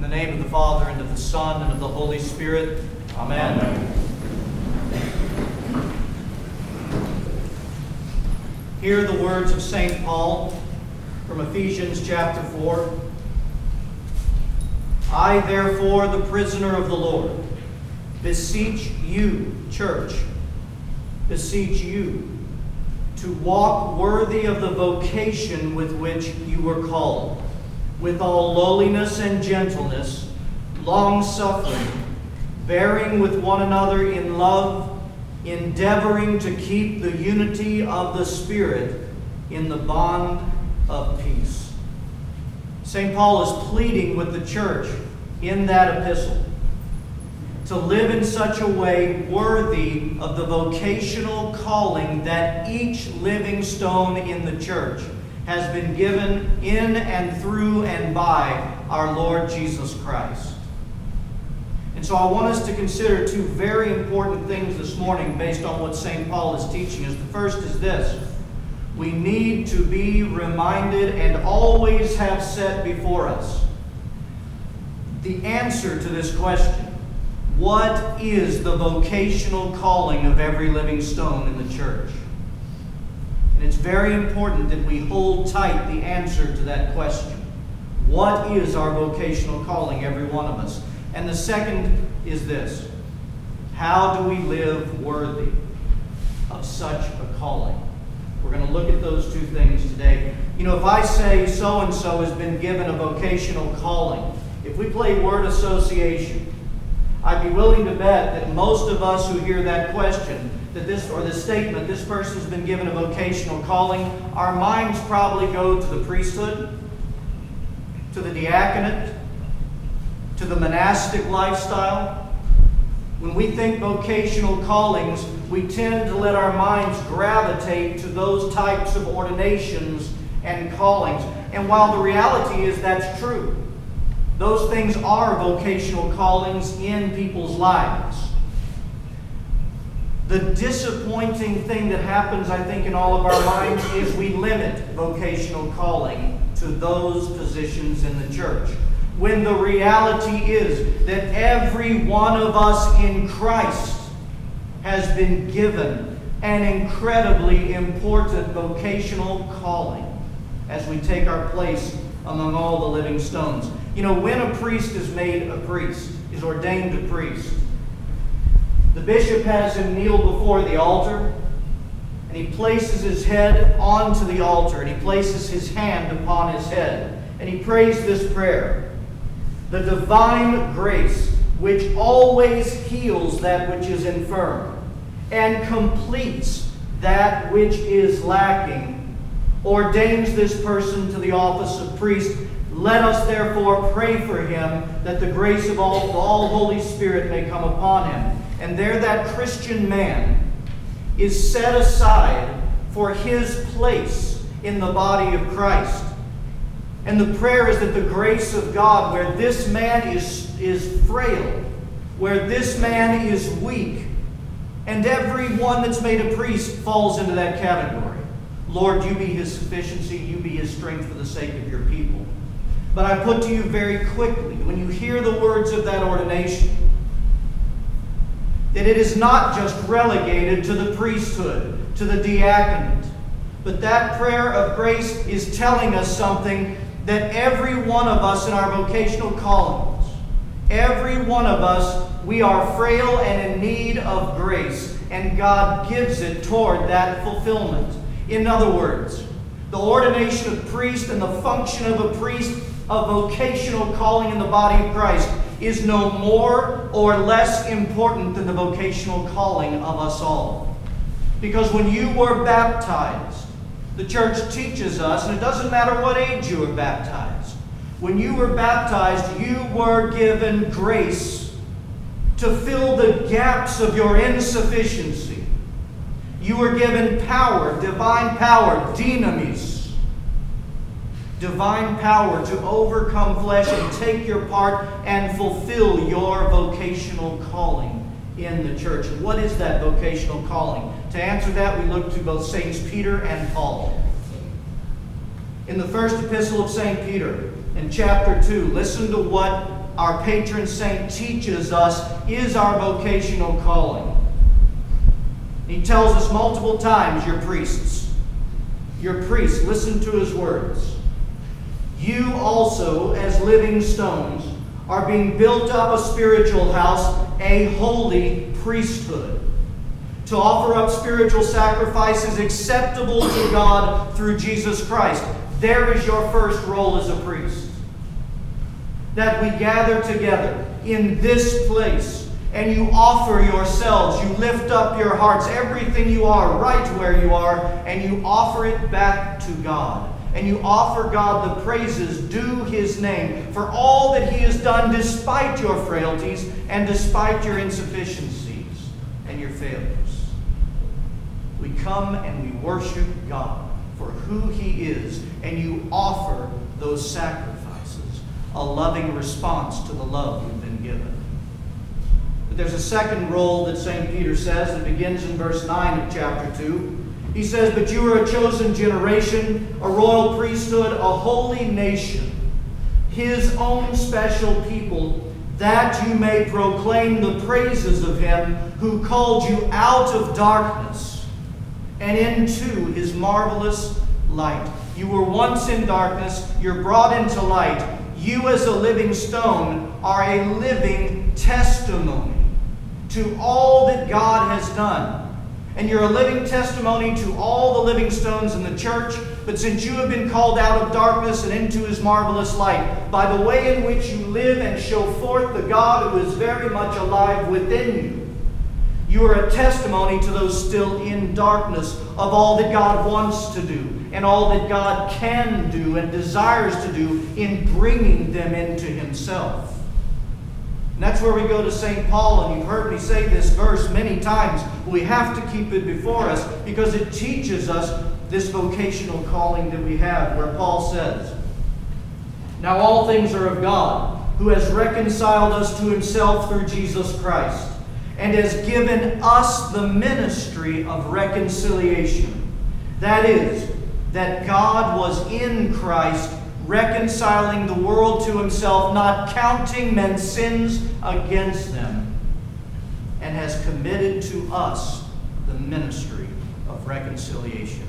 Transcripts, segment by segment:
In the name of the Father, and of the Son, and of the Holy Spirit. Amen. Amen. Hear the words of St. Paul from Ephesians chapter 4. I, therefore, the prisoner of the Lord, beseech you, church, beseech you to walk worthy of the vocation with which you were called, with all lowliness and gentleness, long suffering, bearing with one another in love, endeavoring to keep the unity of the Spirit in the bond of peace. St. Paul is pleading with the church in that epistle to live in such a way worthy of the vocational calling that each living stone in the church has been given in and through and by our Lord Jesus Christ. And so I want us to consider two very important things this morning based on what St. Paul is teaching us. The first is this we need to be reminded and always have set before us the answer to this question What is the vocational calling of every living stone in the church? And it's very important that we hold tight the answer to that question. What is our vocational calling, every one of us? And the second is this How do we live worthy of such a calling? We're going to look at those two things today. You know, if I say so and so has been given a vocational calling, if we play word association, I'd be willing to bet that most of us who hear that question, that this or the statement, this person's been given a vocational calling, our minds probably go to the priesthood, to the diaconate, to the monastic lifestyle, when we think vocational callings, we tend to let our minds gravitate to those types of ordinations and callings. And while the reality is that's true, those things are vocational callings in people's lives. The disappointing thing that happens, I think, in all of our minds is we limit vocational calling to those positions in the church when the reality is that every one of us in Christ has been given an incredibly important vocational calling as we take our place among all the living stones. You know, when a priest is made a priest, is ordained a priest, the bishop has him kneel before the altar, and he places his head onto the altar, and he places his hand upon his head, and he prays this prayer the divine grace which always heals that which is infirm and completes that which is lacking, ordains this person to the office of priest. Let us therefore pray for him that the grace of all, all Holy Spirit may come upon him. And there that Christian man is set aside for his place in the body of Christ. And the prayer is that the grace of God, where this man is, is frail, where this man is weak, and every one that's made a priest falls into that category. Lord, you be his sufficiency, you be his strength for the sake of your people. But I put to you very quickly, when you hear the words of that ordination, that it is not just relegated to the priesthood, to the diaconate, but that prayer of grace is telling us something that every one of us in our vocational callings, every one of us, we are frail and in need of grace, and God gives it toward that fulfillment. In other words, the ordination of priest and the function of a priest, a vocational calling in the body of Christ, is no more or less important than the vocational calling of us all. Because when you were baptized, the church teaches us, and it doesn't matter what age you were baptized. When you were baptized, you were given grace to fill the gaps of your insufficiency. You were given power, divine power, dynamis, divine power to overcome flesh and take your part and fulfill your vocational calling in the church. What is that vocational calling? To answer that, we look to both Saints Peter and Paul. In the first epistle of St. Peter, in chapter 2, listen to what our patron saint teaches us is our vocational calling. He tells us multiple times, Your priests. Your priests, listen to his words. You also, as living stones, are being built up a spiritual house, a holy priesthood, to offer up spiritual sacrifices acceptable to God through Jesus Christ. There is your first role as a priest. That we gather together in this place and you offer yourselves, you lift up your hearts, everything you are, right where you are, and you offer it back to God. And you offer God the praises due His name for all that He has done despite your frailties and despite your insufficiencies and your failures. We come and we worship God for who He is, and you offer those sacrifices, a loving response to the love you've been given. But there's a second role that St. Peter says that begins in verse 9 of chapter 2. He says, But you are a chosen generation, a royal priesthood, a holy nation, his own special people, that you may proclaim the praises of him who called you out of darkness and into his marvelous light. You were once in darkness, you're brought into light. You, as a living stone, are a living testimony to all that God has done. And you're a living testimony to all the living stones in the church. But since you have been called out of darkness and into his marvelous light, by the way in which you live and show forth the God who is very much alive within you, you are a testimony to those still in darkness of all that God wants to do and all that God can do and desires to do in bringing them into himself. And that's where we go to St. Paul, and you've heard me say this verse many times. We have to keep it before us because it teaches us this vocational calling that we have, where Paul says, Now all things are of God, who has reconciled us to himself through Jesus Christ, and has given us the ministry of reconciliation. That is, that God was in Christ reconciling the world to himself, not counting men's sins against them, and has committed to us the ministry of reconciliation.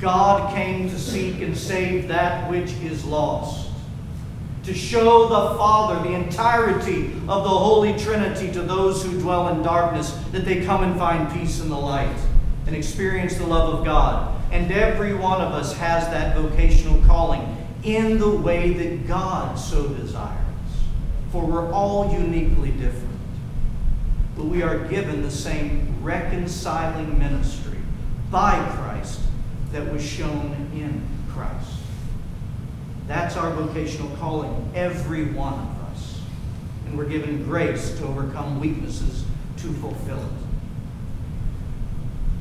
God came to seek and save that which is lost, to show the Father the entirety of the Holy Trinity to those who dwell in darkness, that they come and find peace in the light and experience the love of God. And every one of us has that vocational calling in the way that God so desires. For we're all uniquely different. But we are given the same reconciling ministry by Christ that was shown in Christ. That's our vocational calling, every one of us. And we're given grace to overcome weaknesses to fulfill it.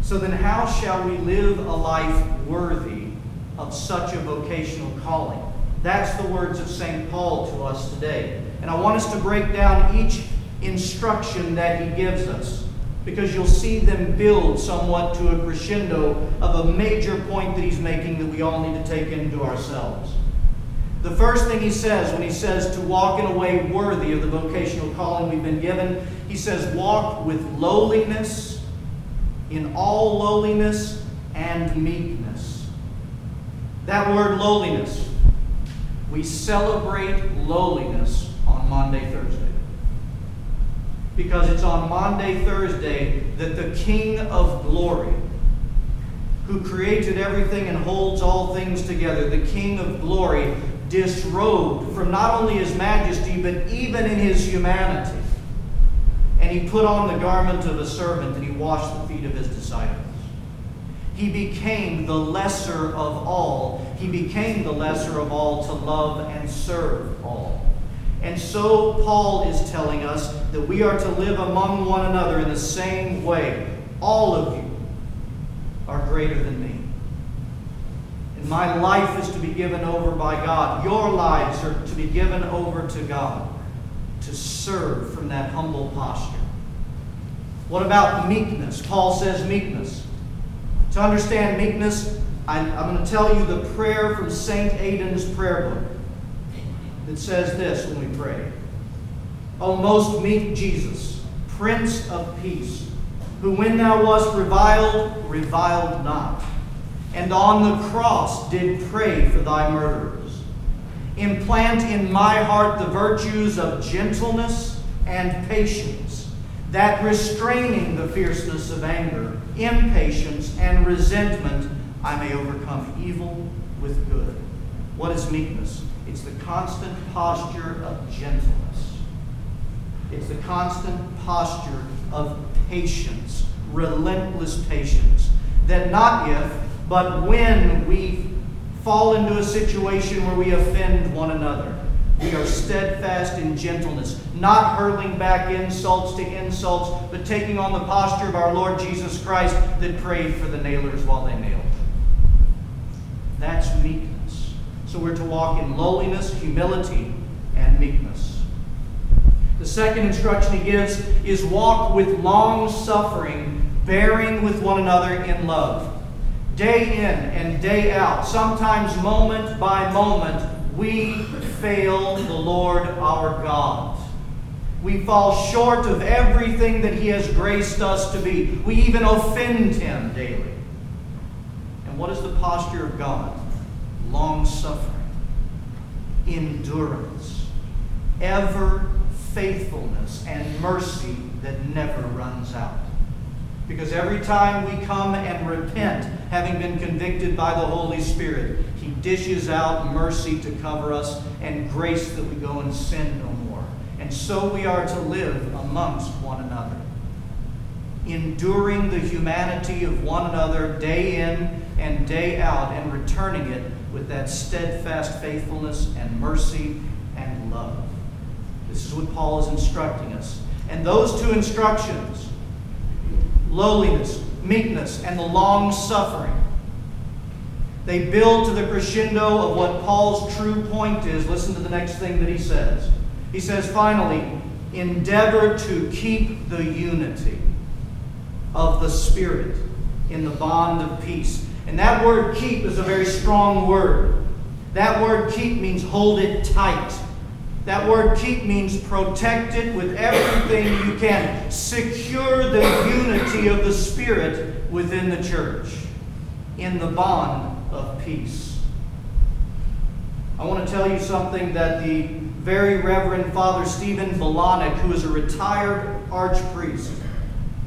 So then, how shall we live a life worthy of such a vocational calling. That's the words of St. Paul to us today. And I want us to break down each instruction that he gives us because you'll see them build somewhat to a crescendo of a major point that he's making that we all need to take into ourselves. The first thing he says when he says to walk in a way worthy of the vocational calling we've been given, he says, walk with lowliness, in all lowliness and meekness. That word lowliness. We celebrate lowliness on Maundy, Thursday. Because it's on Maundy, Thursday that the King of glory, who created everything and holds all things together, the King of glory, disrobed from not only his majesty, but even in his humanity. And he put on the garment of a servant and he washed the feet of his disciples. He became the lesser of all. He became the lesser of all to love and serve all. And so Paul is telling us that we are to live among one another in the same way. All of you are greater than me. And my life is to be given over by God. Your lives are to be given over to God to serve from that humble posture. What about meekness? Paul says meekness. To understand meekness, I, am going to tell you the prayer from St. Aidan's prayer book that says this when we pray O most meek Jesus, Prince of Peace, who when thou wast reviled, reviled not, and on the cross did pray for thy murderers. Implant in my heart the virtues of gentleness and patience, that restraining the fierceness of anger, impatience, and resentment, I may overcome evil with good. What is meekness? It's the constant posture of gentleness. It's the constant posture of patience, relentless patience. That not if, but when we fall into a situation where we offend one another, we are steadfast in gentleness, not hurling back insults to insults, but taking on the posture of our Lord Jesus Christ that prayed for the nailers while they nailed. That's meekness. So we're to walk in lowliness, humility, and meekness. The second instruction he gives is walk with long suffering, bearing with one another in love. Day in and day out, sometimes moment by moment, we fail the Lord our God. We fall short of everything that He has graced us to be. We even offend Him daily. And what is the posture of God? Long suffering, endurance, ever faithfulness, and mercy that never runs out. Because every time we come and repent, having been convicted by the Holy Spirit, He dishes out mercy to cover us and grace that we go and sin no more. And so we are to live amongst one another, enduring the humanity of one another day in and day out, and returning it with that steadfast faithfulness and mercy and love. This is what Paul is instructing us. And those two instructions, lowliness, meekness, and the long suffering. They build to the crescendo of what Paul's true point is. Listen to the next thing that he says. He says, finally, endeavor to keep the unity of the Spirit in the bond of peace. And that word keep is a very strong word. That word keep means hold it tight. That word keep means protect it with everything you can. Secure the unity of the Spirit within the church in the bond of peace. I want to tell you something that the very Reverend Father Stephen Belonick, who is a retired archpriest,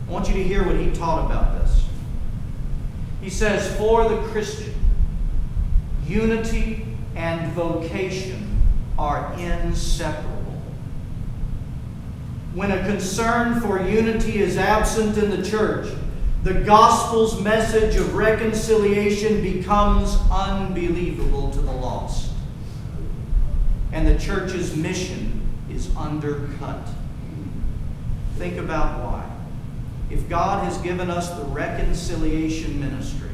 I want you to hear what he taught about this. He says, For the Christian, unity and vocation are inseparable. When a concern for unity is absent in the church, the gospel's message of reconciliation becomes unbelievable to the lost. And the church's mission is undercut. Think about why. If God has given us the reconciliation ministry,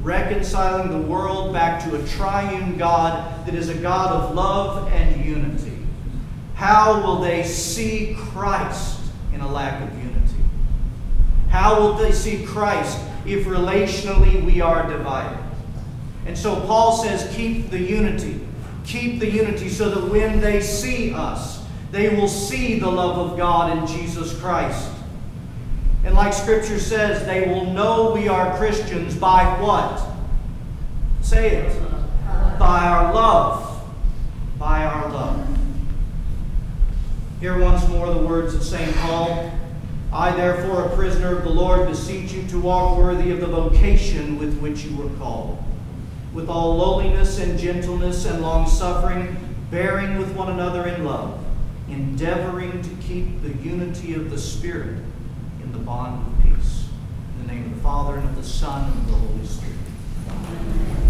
reconciling the world back to a triune God that is a God of love and unity. How will they see Christ in a lack of unity? How will they see Christ if relationally we are divided? And so Paul says, keep the unity. Keep the unity so that when they see us, they will see the love of God in Jesus Christ. And like Scripture says, they will know we are Christians by what? Say it. By our love. By our love. Hear once more the words of St. Paul. I, therefore, a prisoner of the Lord, beseech you to walk worthy of the vocation with which you were called, with all lowliness and gentleness and long suffering, bearing with one another in love, endeavoring to keep the unity of the Spirit in the bond of peace. In the name of the Father, and of the Son, and of the Holy Spirit. Amen.